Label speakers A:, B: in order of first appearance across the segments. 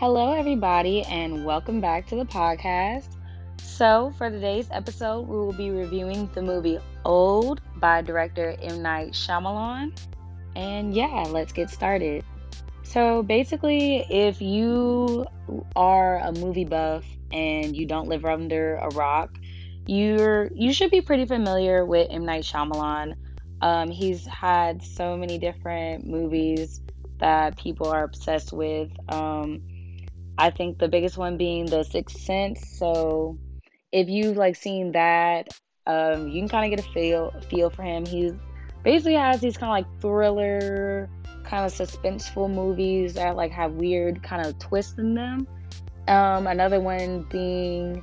A: Hello, everybody, and welcome back to the podcast. So, for today's episode, we will be reviewing the movie Old by director M. Night Shyamalan. And yeah, let's get started. So, basically, if you are a movie buff and you don't live under a rock, you're you should be pretty familiar with M. Night Shyamalan. Um, he's had so many different movies that people are obsessed with. Um, I think the biggest one being The Sixth Sense. So if you've like seen that, um, you can kind of get a feel feel for him. He's basically has these kind of like thriller, kind of suspenseful movies that like have weird kind of twists in them. Um, another one being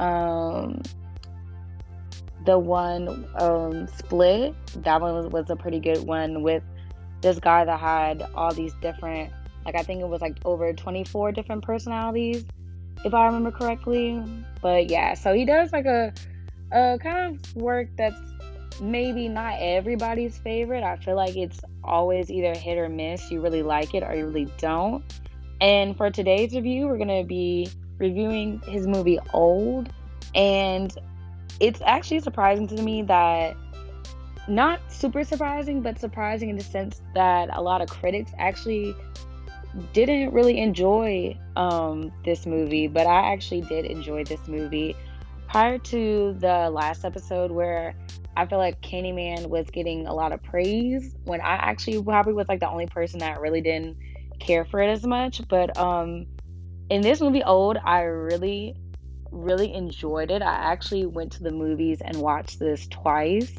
A: um, the one um, Split. That one was, was a pretty good one with this guy that had all these different, like I think it was like over 24 different personalities, if I remember correctly. But yeah, so he does like a, a kind of work that's maybe not everybody's favorite. I feel like it's always either hit or miss. You really like it or you really don't. And for today's review, we're to be reviewing his movie Old. And it's actually surprising to me that not super surprising, but surprising in the sense that a lot of critics actually didn't really enjoy um, this movie, but I actually did enjoy this movie. Prior to the last episode, where I feel like Candyman was getting a lot of praise, when I actually probably was like the only person that really didn't care for it as much. But um, in this movie, Old, I really, really enjoyed it. I actually went to the movies and watched this twice.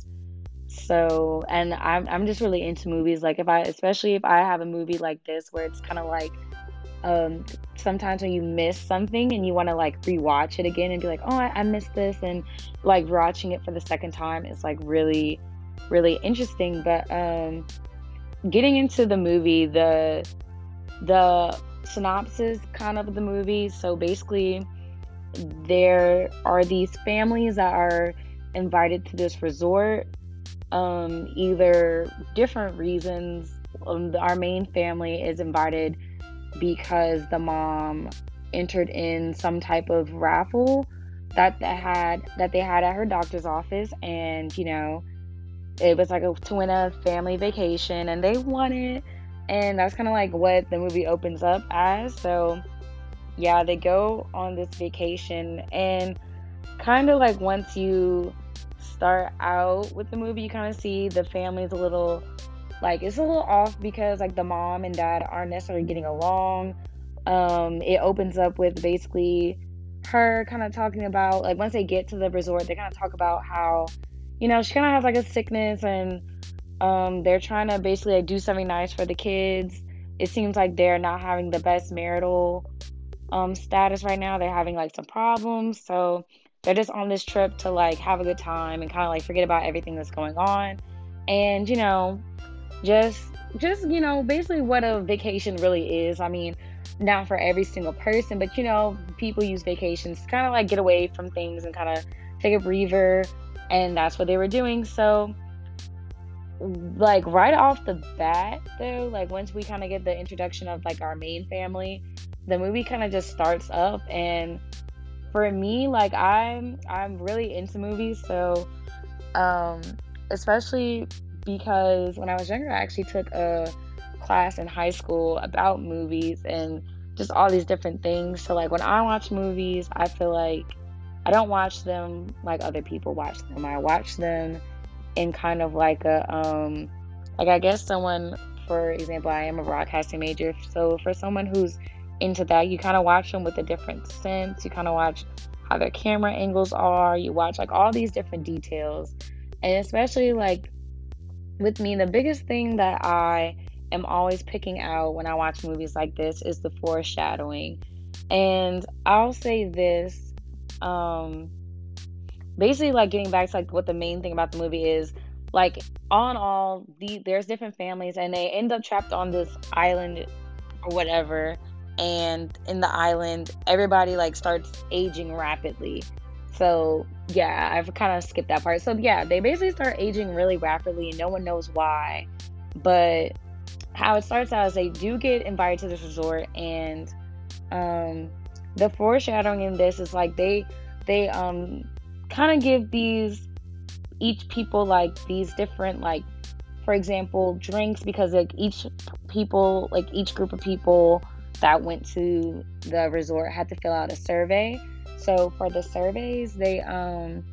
A: So, and I'm I'm just really into movies. Like if I, especially if I have a movie like this where it's kind of like, um, sometimes when you miss something and you want to like rewatch it again and be like, oh, I, I missed this, and like watching it for the second time is like really, really interesting. But um, getting into the movie, the the synopsis kind of the movie. So basically, there are these families that are invited to this resort um, either different reasons. Um, our main family is invited because the mom entered in some type of raffle that they had that they had at her doctor's office, and you know, it was like a to win a family vacation, and they won it, and that's kind of like what the movie opens up as. So, yeah, they go on this vacation, and kind of like once you start out with the movie, you kind of see the family's a little like it's a little off because like the mom and dad aren't necessarily getting along. Um, it opens up with basically her kind of talking about like once they get to the resort, they kind of talk about how you know she kind of has like a sickness and um, they're trying to basically like, do something nice for the kids. It seems like they're not having the best marital um, status right now. They're having like some problems, so they're just on this trip to like have a good time and kind of like forget about everything that's going on. And you know just just you know basically what a vacation really is. I mean not for every single person but you know people use vacations to kind of like get away from things and kind of take a breather and that's what they were doing. So like right off the bat though like once we kind of get the introduction of like our main family the movie kind of just starts up and for me, like I'm I'm really into movies, so um especially because when I was younger, I actually took a class in high school about movies and just all these different things. So like when I watch movies, I feel like I don't watch them like other people watch them. I watch them in kind of like a um like I guess someone for example, I am a broadcasting major. So for someone who's into that. You kind of watch them with a different sense. You kind of watch how their camera angles are. You watch like all these different details. And especially like with me, the biggest thing that I am always picking out when I watch movies like this is the foreshadowing. And I'll say this um basically like getting back to like what the main thing about the movie is like on all the there's different families and they end up trapped on this island or whatever and in the island everybody like starts aging rapidly. So yeah i've kind of skipped that part. So yeah they basically start aging really rapidly and no one knows why. But how it starts out is they do get invited to this resort and um, the foreshadowing in this is like they they um kind of give these each people like these different like for example drinks because like each people like each group of people that went to the resort had to fill out a survey. So for the surveys they um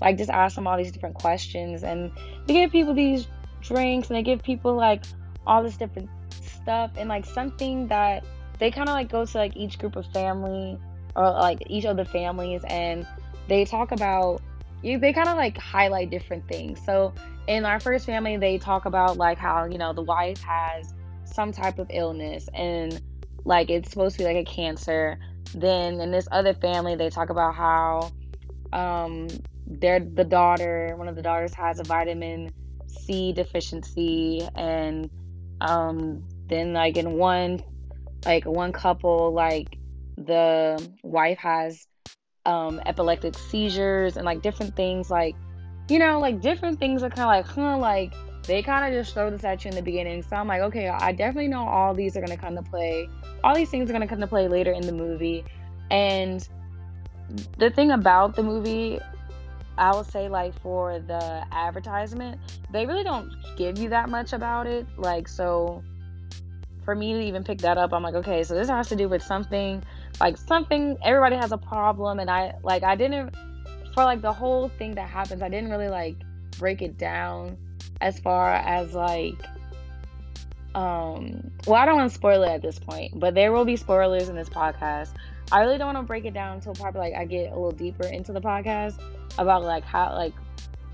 A: like just ask them all these different questions and they give people these drinks and they give people like all this different stuff and like something that they kind of like go to like each group of family or like each of the families and they talk about you they kind of like highlight different things. So in our first family they talk about like how you know the wife has some type of illness and like it's supposed to be like a cancer. Then in this other family they talk about how um their the daughter one of the daughters has a vitamin c deficiency and um then like in one like one couple like the wife has um epileptic seizures and like different things like you know like different things are kind of like huh like they kind of just throw this at you in the beginning. So i'm like okay i definitely know all these are going to come to play. All these things are going to come to play later in the movie. And the thing about the movie i would say like for the advertisement they really don't give you that much about it. Like so for me to even pick that up, I'm like, okay, so this has to do with something like something everybody has a problem. And I like I didn't for like the whole thing that happens, I didn't really like break it down as far as like um well I don't want to spoil it at this point, but there will be spoilers in this podcast. I really don't want to break it down until probably like I get a little deeper into the podcast about like how like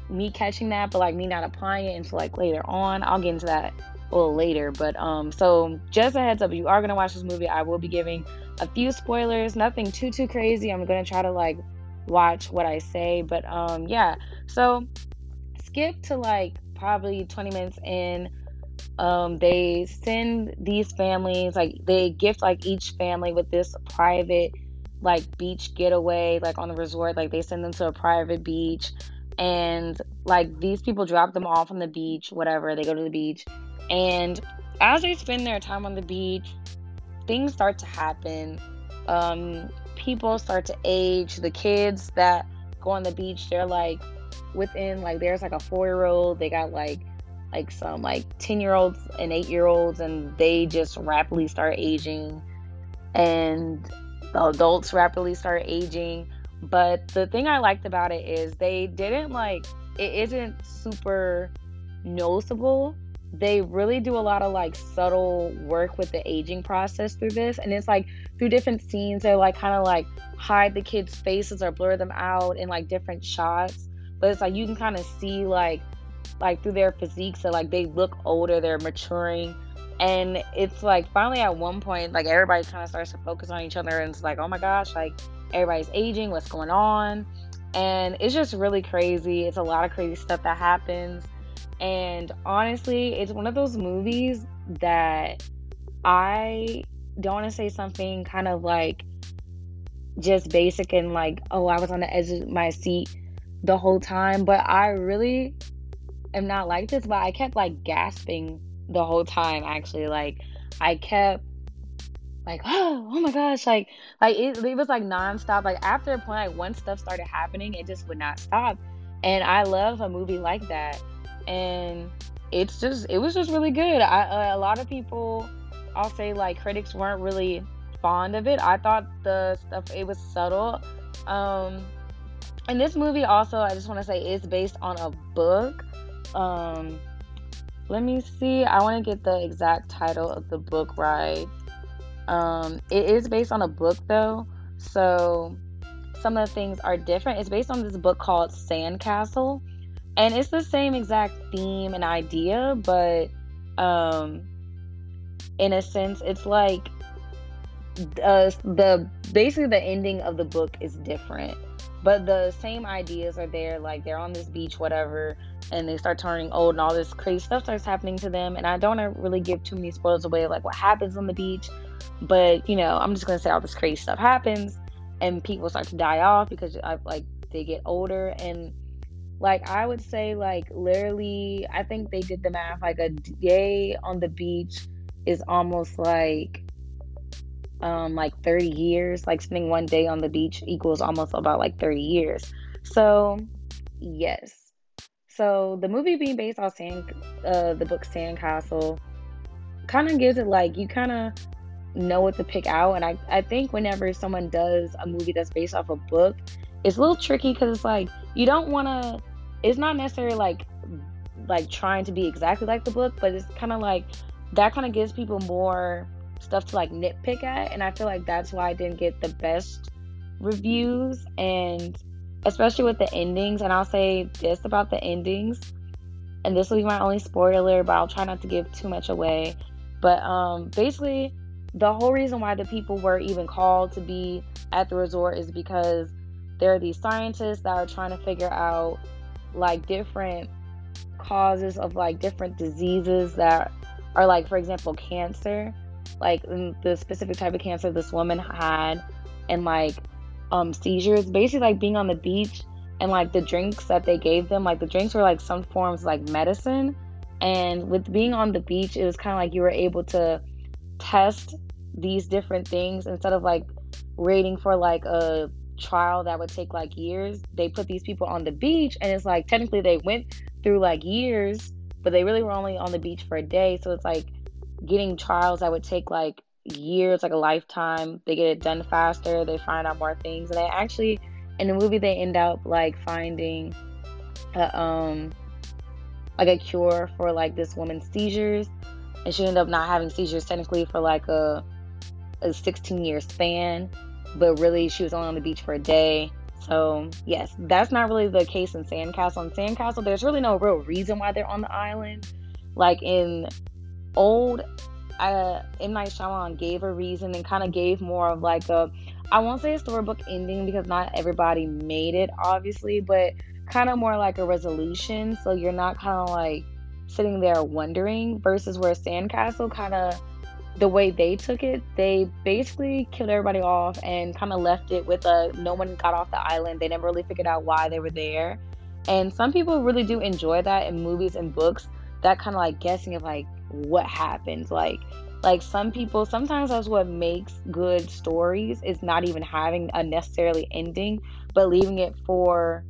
A: me catching that, but like me not applying it until like later on. I'll get into that a little later. But um, so just a heads up, if you are gonna watch this movie. I will be giving a few spoilers, nothing too too crazy. I'm gonna try to like watch what I say, but um, yeah. So skip to like probably 20 minutes in. Um, they send these families like they gift like each family with this private like beach getaway like on the resort like they send them to a private beach and like these people drop them off on the beach whatever they go to the beach and as they spend their time on the beach, things start to happen. Um, people start to age. The kids that go on the beach, they're like within like there's like a four year old. They got like like some like 10 year olds and 8 year olds and they just rapidly start aging. And the adults rapidly start aging. But the thing i liked about it is they didn't like it isn't super noticeable. They really do a lot of like subtle work with the aging process through this. And it's like through different scenes they like kind of like hide the kids faces or blur them out in like different shots but it's like you can kind of see like like through their physiques that like they look older they're maturing. And it's like finally at one point like everybody kind of starts to focus on each other and it's like oh my gosh like everybody's aging what's going on? And it's just really crazy. It's a lot of crazy stuff that happens. And honestly, it's one of those movies that I don't want to say something kind of like just basic and like, oh, I was on the edge of my seat the whole time. But I really am not like this, but I kept like gasping the whole time actually. Like, I kept like oh, oh my gosh like like it, it was like nonstop like after a point like once stuff started happening it just would not stop and i love a movie like that and it's just it was just really good. I, uh, a lot of people, I'll say like critics weren't really fond of it. I thought the stuff it was subtle. Um, and this movie also, I just want to say, is based on a book. Um, let me see. I want to get the exact title of the book right. Um, it is based on a book though, so some of the things are different. It's based on this book called Sandcastle and it's the same exact theme and idea but um in a sense it's like uh, the basically the ending of the book is different but the same ideas are there like they're on this beach whatever and they start turning old and all this crazy stuff starts happening to them and i don't to really give too many spoilers away like what happens on the beach but you know i'm just gonna say all this crazy stuff happens and people start to die off because I, like they get older and like I would say like literally I think they did the math like a day on the beach is almost like um, like 30 years. Like spending one day on the beach equals almost about like 30 years. So, yes. So the movie being based on Sand, uh, the book Sandcastle, kind of gives it like you kind of know what to pick out. And I, I think whenever someone does a movie that's based off a book, it's a little tricky because it's like you don't want to. It's not necessarily like like trying to be exactly like the book, but it's kind of like that kind of gives people more stuff to like nitpick at, and I feel like that's why I didn't get the best reviews and especially with the endings. And I'll say this about the endings, and this will be my only spoiler, but I'll try not to give too much away. But um, basically, the whole reason why the people were even called to be at the resort is because there are these scientists that are trying to figure out like different causes of like different diseases that are like for example cancer like the specific type of cancer this woman had and like um seizures basically like being on the beach and like the drinks that they gave them like the drinks were like some forms like medicine. And with being on the beach it was kind of like you were able to test these different things. Instead of like waiting for like a trial that would take like years they put these people on the beach and it's like technically they went through like years but they really were only on the beach for a day. So it's like getting trials that would take like years, like a lifetime. They get it done faster. They find out more things, and they actually, in the movie, they end up like finding, a, um, like a cure for like this woman's seizures, and she ended up not having seizures technically for like a a 16 year span, but really she was only on the beach for a day. So yes, that's not really the case in Sandcastle. In Sandcastle, there's really no real reason why they're on the island. Like in old uh, M Night Shyamalan gave a reason and kind of gave more of like a, I won't say a storybook ending because not everybody made it, obviously, but kind of more like a resolution. So you're not kind of like sitting there wondering. Versus where Sandcastle kind of the way they took it, they basically killed everybody off and kind of left it with a no one got off the island. They never really figured out why they were there. And some people really do enjoy that in movies and books. That kind of like guessing of like what happens. Like like some people sometimes that's what makes good stories is not even having a necessarily ending but leaving it for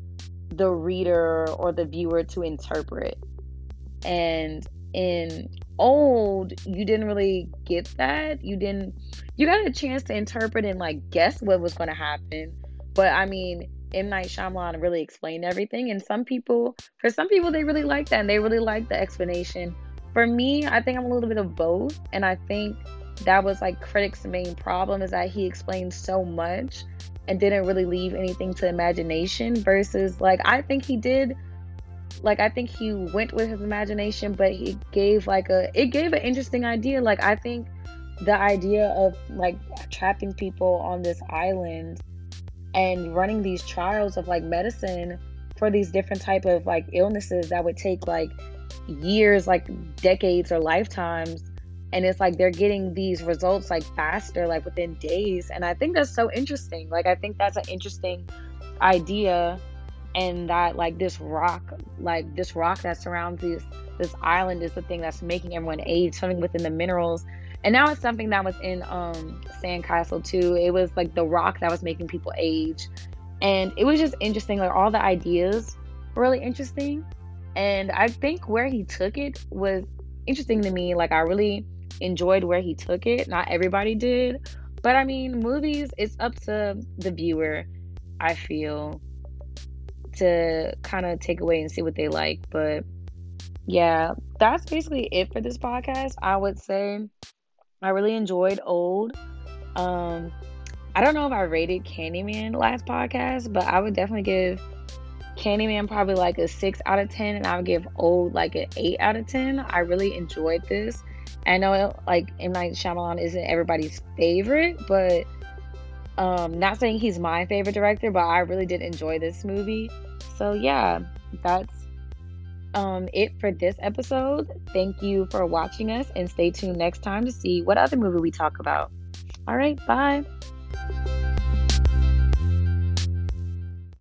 A: the reader or the viewer to interpret. And in old you didn't really get that. You didn't you got a chance to interpret and like guess what was going to happen. But i mean M. Night Shyamalan really explained everything, and some people, for some people, they really like that, and they really like the explanation for me, I think I'm a little bit of both. And I think that was like critics' main problem is that he explained so much and didn't really leave anything to imagination versus like I think he did like I think he went with his imagination but he gave like a it gave an interesting idea like I think the idea of like trapping people on this island and running these trials of like medicine for these different type of like illnesses that would take like years, like decades or lifetimes. And it's like they're getting these results like faster, like within days. And I think that's so interesting. Like, I think that's an interesting idea. And that, like, this rock, like, this rock that surrounds this, this island is the thing that's making everyone age, something within the minerals. And now it's something that was in um, Sandcastle too. It was like the rock that was making people age. And it was just interesting. Like, all the ideas really interesting. And I think where he took it was interesting to me. Like, I really enjoyed where he took it. Not everybody did. But I mean, movies, it's up to the viewer, I feel, to kind of take away and see what they like. But yeah, that's basically it for this podcast. I would say I really enjoyed Old. Um, I don't know if I rated Candyman last podcast, but I would definitely give Candyman probably like a six out of ten, and I would give Old like an eight out of ten. I really enjoyed this. I know like M Night Shyamalan isn't everybody's favorite, but um, not saying he's my favorite director, but I really did enjoy this movie. So yeah, that's um, it for this episode. Thank you for watching us, and stay tuned next time to see what other movie we talk about. All right, bye.